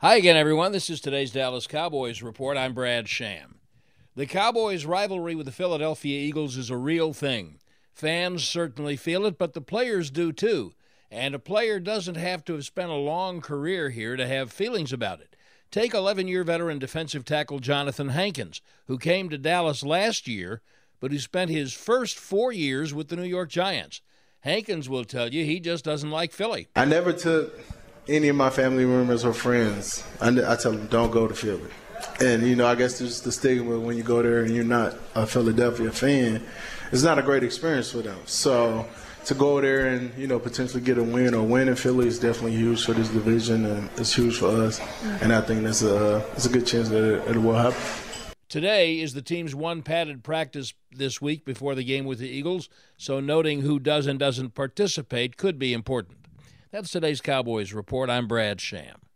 Hi again, everyone. This is today's Dallas Cowboys report. I'm Brad Sham. The Cowboys' rivalry with the Philadelphia Eagles is a real thing. Fans certainly feel it, but the players do too. And a player doesn't have to have spent a long career here to have feelings about it. Take 11 year veteran defensive tackle Jonathan Hankins, who came to Dallas last year, but who spent his first four years with the New York Giants. Hankins will tell you he just doesn't like Philly. I never took any of my family members or friends, I, I tell them don't go to Philly. And you know, I guess there's the stigma when you go there and you're not a Philadelphia fan. It's not a great experience for them. So to go there and you know potentially get a win or win in Philly is definitely huge for this division and it's huge for us. Mm. And I think that's a it's a good chance that it, it will happen. Today is the team's one padded practice this week before the game with the Eagles, so noting who does and doesn't participate could be important. That's today's Cowboys Report. I'm Brad Sham.